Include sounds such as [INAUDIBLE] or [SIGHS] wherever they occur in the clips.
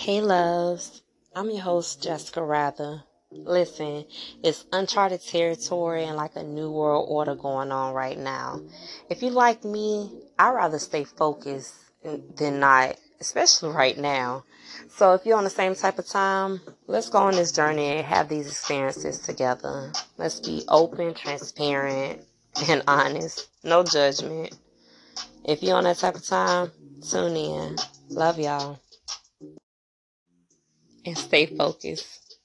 Hey, loves. I'm your host, Jessica Rather. Listen, it's uncharted territory and like a new world order going on right now. If you like me, I'd rather stay focused than not, especially right now. So if you're on the same type of time, let's go on this journey and have these experiences together. Let's be open, transparent, [LAUGHS] and honest. No judgment. If you're on that type of time, tune in. Love y'all. And stay focused.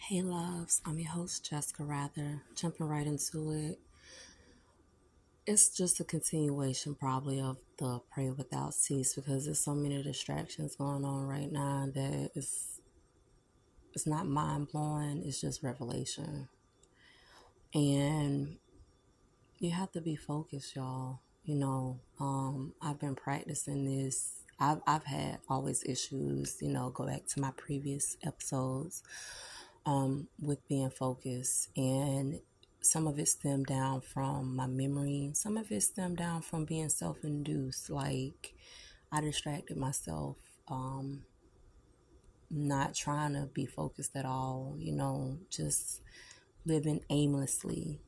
Hey loves, I'm your host Jessica Rather. Jumping right into it. It's just a continuation probably of the pray without cease because there's so many distractions going on right now that it's it's not mind blowing, it's just revelation. And you have to be focused, y'all. You know, um, I've been practicing this. I've I've had always issues, you know, go back to my previous episodes um, with being focused. And some of it stemmed down from my memory, some of it stemmed down from being self induced. Like I distracted myself, um, not trying to be focused at all, you know, just living aimlessly.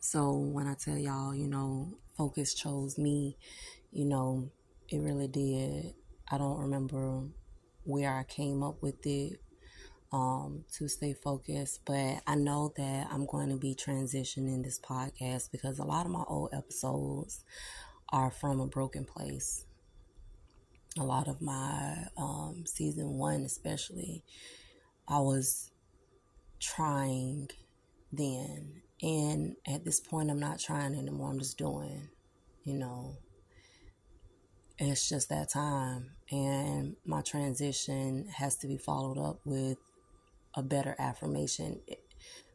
So when I tell y'all, you know, focus chose me, you know, it really did. I don't remember where I came up with it um, to stay focused, but I know that I'm going to be transitioning this podcast because a lot of my old episodes are from a broken place. A lot of my um, season one, especially, I was trying then. And at this point, I'm not trying anymore. I'm just doing, you know. It's just that time. And my transition has to be followed up with a better affirmation.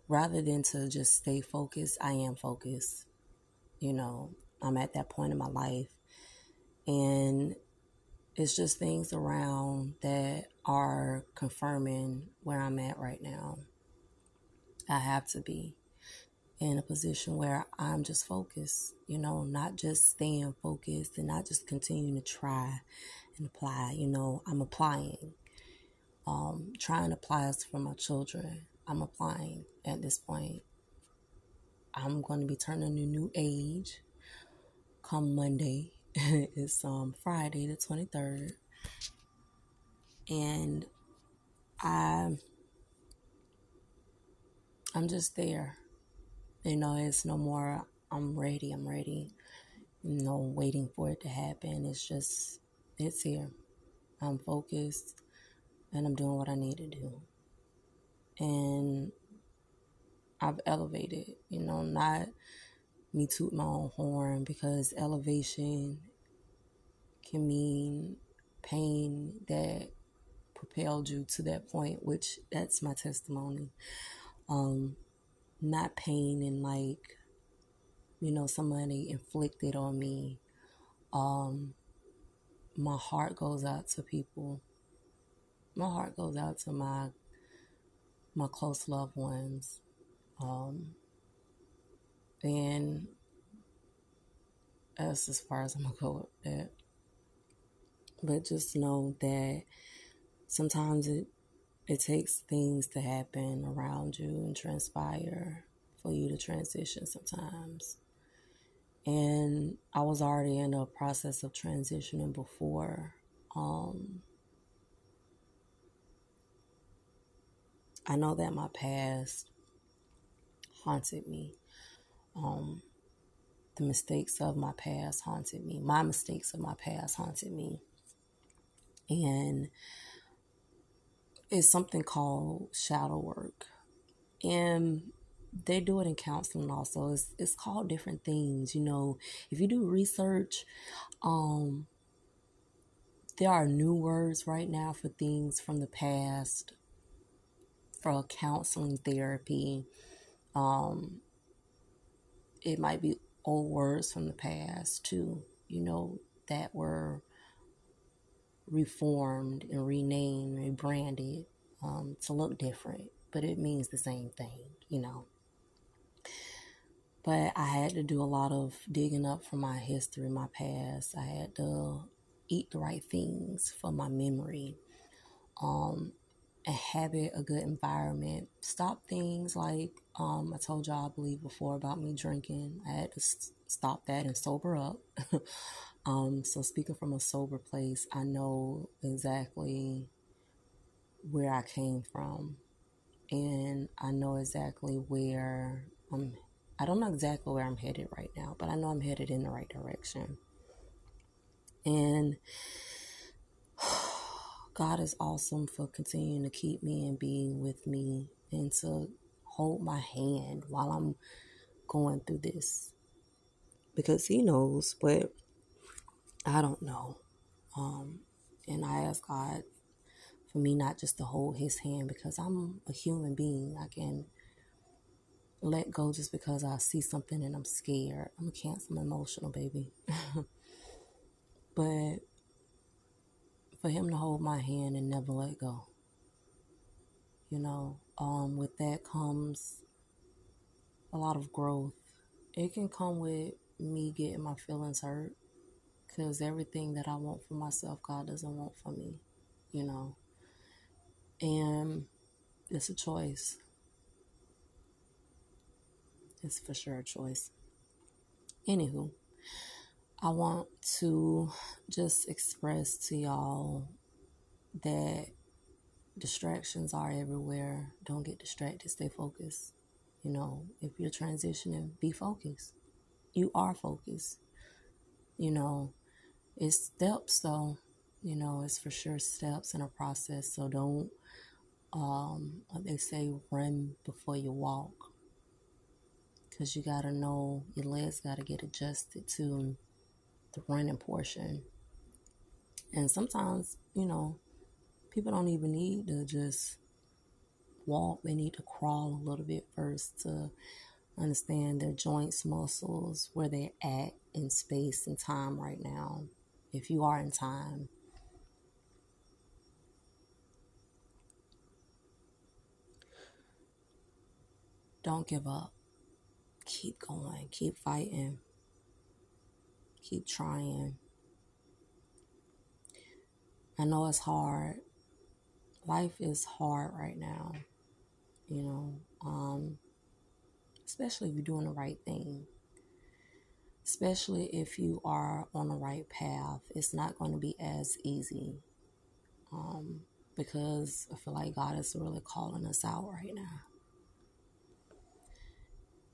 Rather than to just stay focused, I am focused. You know, I'm at that point in my life. And it's just things around that are confirming where I'm at right now. I have to be in a position where I'm just focused, you know, not just staying focused and not just continuing to try and apply, you know, I'm applying. Um, trying to apply this for my children. I'm applying at this point. I'm going to be turning a new age come Monday. [LAUGHS] it's um Friday the 23rd. And I I'm just there. You know, it's no more I'm ready, I'm ready. You know, waiting for it to happen. It's just it's here. I'm focused and I'm doing what I need to do. And I've elevated, you know, not me toot my own horn because elevation can mean pain that propelled you to that point, which that's my testimony. Um, not pain and like, you know, somebody inflicted on me. Um, my heart goes out to people. My heart goes out to my my close loved ones. Um, and that's as far as I'm gonna go with that. But just know that sometimes it it takes things to happen around you and transpire for you to transition sometimes. And I was already in a process of transitioning before. Um, I know that my past haunted me. Um, the mistakes of my past haunted me. My mistakes of my past haunted me. And it's something called shadow work. And they do it in counseling also. It's it's called different things. You know, if you do research, um, there are new words right now for things from the past, for counseling therapy. Um, it might be old words from the past too. You know that were reformed and renamed, rebranded um, to look different, but it means the same thing, you know. But I had to do a lot of digging up from my history, my past. I had to eat the right things for my memory, um, inhabit a good environment, stop things like um, I told y'all, I believe before about me drinking. I had to stop that and sober up. [LAUGHS] um, so speaking from a sober place, I know exactly where I came from, and I know exactly where I'm. I don't know exactly where I'm headed right now, but I know I'm headed in the right direction. And [SIGHS] God is awesome for continuing to keep me and being with me and to hold my hand while I'm going through this. Because He knows, but I don't know. Um, and I ask God for me not just to hold His hand because I'm a human being. I can let go just because I see something and I'm scared. I'm a cancer, I'm emotional, baby. [LAUGHS] but for him to hold my hand and never let go. You know, um, with that comes a lot of growth. It can come with me getting my feelings hurt because everything that I want for myself, God doesn't want for me, you know. And it's a choice. It's for sure a choice. Anywho, I want to just express to y'all that distractions are everywhere. Don't get distracted, stay focused. You know, if you're transitioning, be focused. You are focused. You know, it's steps though. You know, it's for sure steps in a process. So don't, um, they say, run before you walk. Because you got to know your legs got to get adjusted to the running portion. And sometimes, you know, people don't even need to just walk, they need to crawl a little bit first to understand their joints, muscles, where they're at in space and time right now. If you are in time, don't give up. Keep going, keep fighting, keep trying. I know it's hard. Life is hard right now, you know, um, especially if you're doing the right thing. Especially if you are on the right path, it's not going to be as easy um, because I feel like God is really calling us out right now.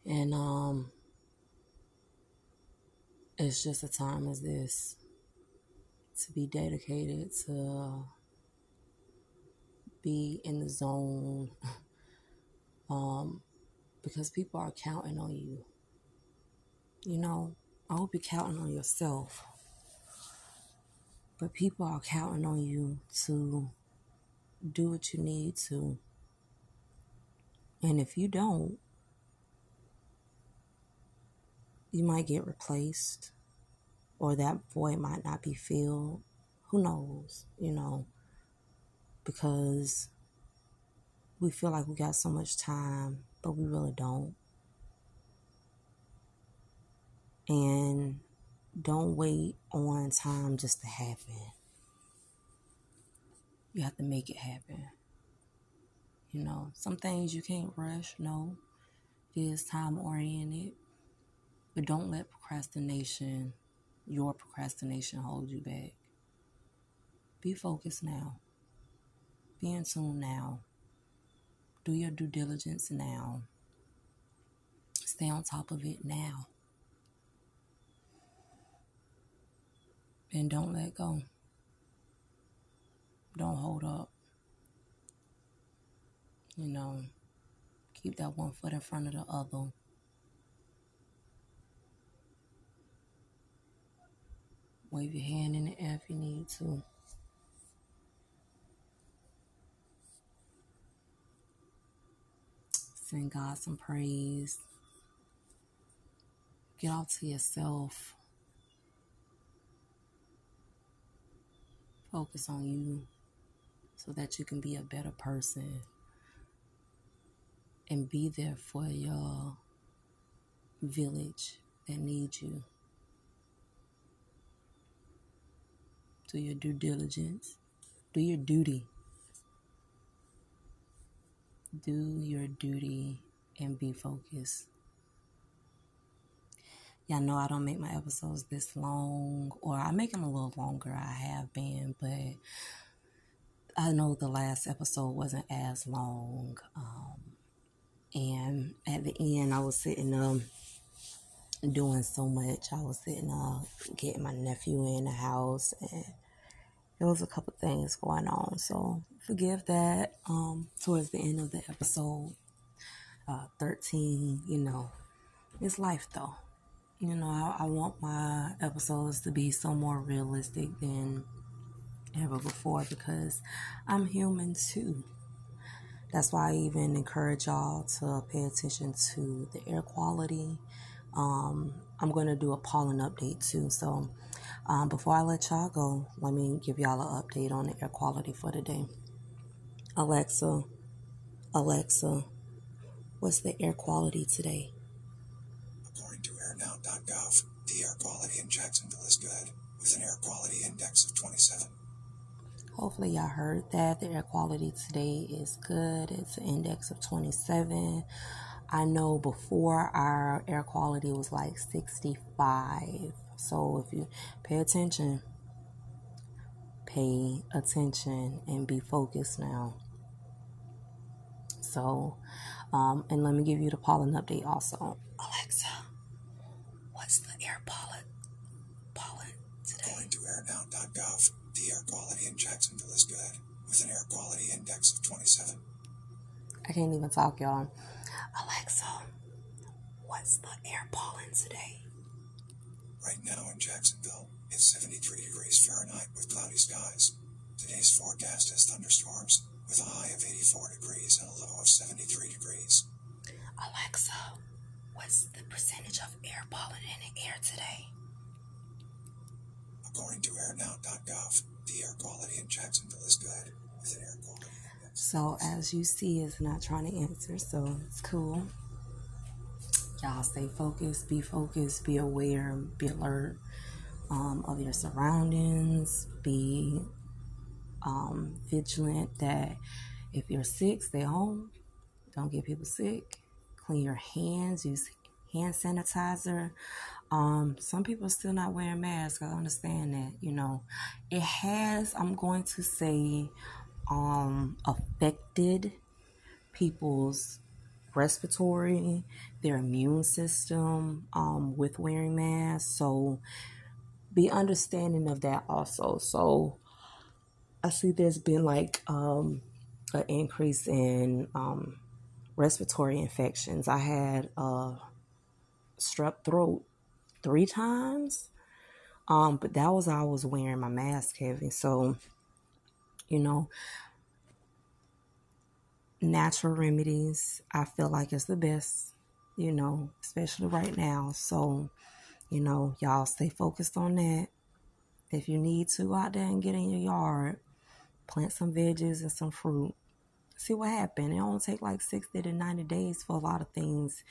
And um, it's just a time as this to be dedicated to be in the zone [LAUGHS] um, because people are counting on you. You know, I hope you're counting on yourself, but people are counting on you to do what you need to. And if you don't, you might get replaced or that void might not be filled. Who knows, you know, because we feel like we got so much time, but we really don't. And don't wait on time just to happen. You have to make it happen. You know, some things you can't rush, no. It is time oriented. But don't let procrastination, your procrastination, hold you back. Be focused now. Be in tune now. Do your due diligence now. Stay on top of it now. And don't let go. Don't hold up. You know, keep that one foot in front of the other. Wave your hand in the air if you need to. Send God some praise. Get out to yourself. Focus on you so that you can be a better person and be there for your village that needs you. do your due diligence, do your duty. Do your duty and be focused. Y'all know I don't make my episodes this long, or I make them a little longer. I have been, but I know the last episode wasn't as long. Um, and at the end, I was sitting um doing so much. I was sitting uh getting my nephew in the house, and there was a couple things going on. So forgive that. Um, towards the end of the episode, uh, thirteen, you know, it's life though. You know, I, I want my episodes to be so more realistic than ever before because I'm human too. That's why I even encourage y'all to pay attention to the air quality. Um, I'm going to do a pollen update too. So um, before I let y'all go, let me give y'all an update on the air quality for today. Alexa, Alexa, what's the air quality today? According to airnow.gov, the air quality in Jacksonville is good, with an air quality index of 27. Hopefully, y'all heard that. The air quality today is good. It's an index of 27. I know before our air quality was like 65. So if you pay attention, pay attention and be focused now. So, um, and let me give you the pollen update also. Alexa, what's the air pollen pollen today? According to airnow.gov, the air quality in Jacksonville is good, with an air quality index of 27. I can't even talk, y'all. Alexa, what's the air pollen today? Right now in Jacksonville, it's 73 degrees Fahrenheit with cloudy skies. Today's forecast has thunderstorms, with a high of 84 degrees and a low of 73 degrees. Alexa, what's the percentage of air pollen in the air today? According to airnow.gov, the air quality in Jacksonville is good, with an air quality index. So, as you see, it's not trying to answer, so it's cool. Y'all stay focused, be focused, be aware, be alert um, of your surroundings, be um, vigilant that if you're sick, stay home. Don't get people sick. Clean your hands, use hand sanitizer. Um, some people are still not wearing masks. I understand that, you know. It has, I'm going to say, um, affected people's respiratory, their immune system um, with wearing masks. So be understanding of that also. So I see there's been like um, an increase in um, respiratory infections. I had a strep throat three times. Um, but that was I was wearing my mask heavy. So, you know, natural remedies I feel like is the best, you know, especially right now. So, you know, y'all stay focused on that. If you need to out there and get in your yard, plant some veggies and some fruit. See what happens. It only take like 60 to 90 days for a lot of things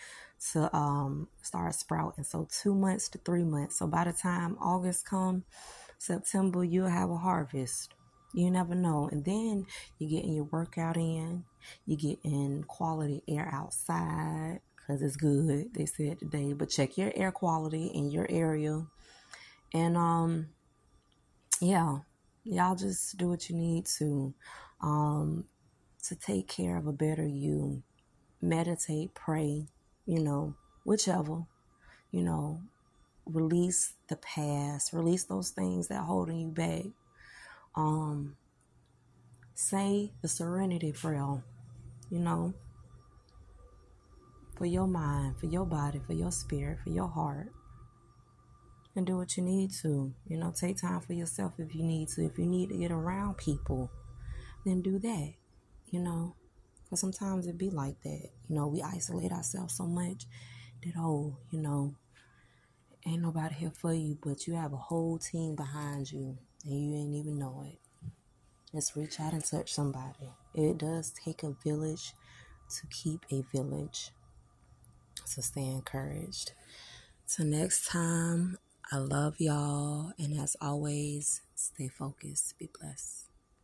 to um start sprouting. So two months to three months. So by the time August come, September, you'll have a harvest. You never know. And then you're getting your workout in. You're getting quality air outside because it's good, they said today. But check your air quality in your area. And um yeah, y'all just do what you need to um to take care of a better you. Meditate, pray, you know, whichever, you know, release the past, release those things that holding you back. Um, say the serenity prayer, you know, for your mind, for your body, for your spirit, for your heart. And do what you need to. You know, take time for yourself if you need to. If you need to get around people, then do that. You know, because sometimes it be like that. You know, we isolate ourselves so much that, oh, you know, ain't nobody here for you, but you have a whole team behind you and you ain't even know it. Just reach out and touch somebody. It does take a village to keep a village. So stay encouraged. So next time, I love y'all. And as always, stay focused. Be blessed.